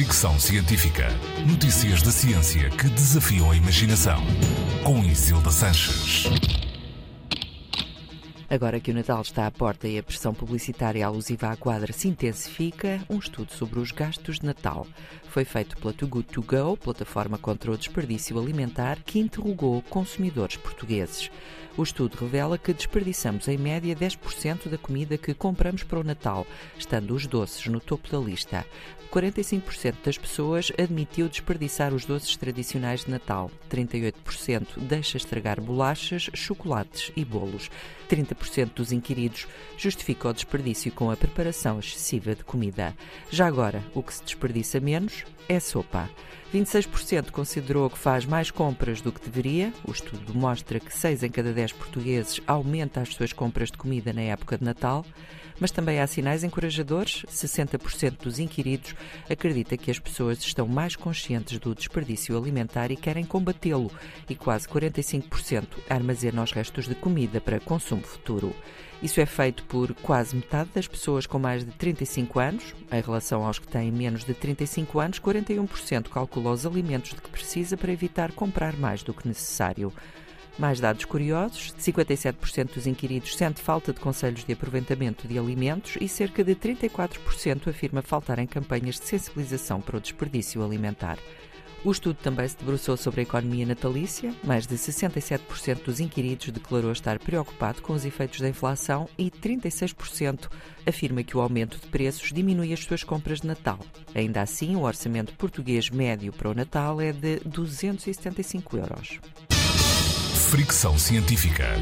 Fricção Científica. Notícias da ciência que desafiam a imaginação. Com Isilda Sanches. Agora que o Natal está à porta e a pressão publicitária alusiva à quadra se intensifica, um estudo sobre os gastos de Natal foi feito pela Too Good To Go, plataforma contra o desperdício alimentar, que interrogou consumidores portugueses. O estudo revela que desperdiçamos em média 10% da comida que compramos para o Natal, estando os doces no topo da lista. 45% das pessoas admitiu desperdiçar os doces tradicionais de Natal. 38% deixa estragar bolachas, chocolates e bolos. 30% dos inquiridos justifica o desperdício com a preparação excessiva de comida. Já agora, o que se desperdiça menos é sopa. 26% considerou que faz mais compras do que deveria. O estudo mostra que 6 em cada 10 portugueses aumenta as suas compras de comida na época de Natal. Mas também há sinais encorajadores. 60% dos inquiridos acredita que as pessoas estão mais conscientes do desperdício alimentar e querem combatê-lo, e quase 45% armazenam os restos de comida para consumo futuro. Isso é feito por quase metade das pessoas com mais de 35 anos. Em relação aos que têm menos de 35 anos, 41% calcula os alimentos de que precisa para evitar comprar mais do que necessário. Mais dados curiosos: 57% dos inquiridos sente falta de conselhos de aproveitamento de alimentos e cerca de 34% afirma faltar em campanhas de sensibilização para o desperdício alimentar. O estudo também se debruçou sobre a economia natalícia. Mais de 67% dos inquiridos declarou estar preocupado com os efeitos da inflação e 36% afirma que o aumento de preços diminui as suas compras de Natal. Ainda assim, o orçamento português médio para o Natal é de 275 euros. Fricção Científica.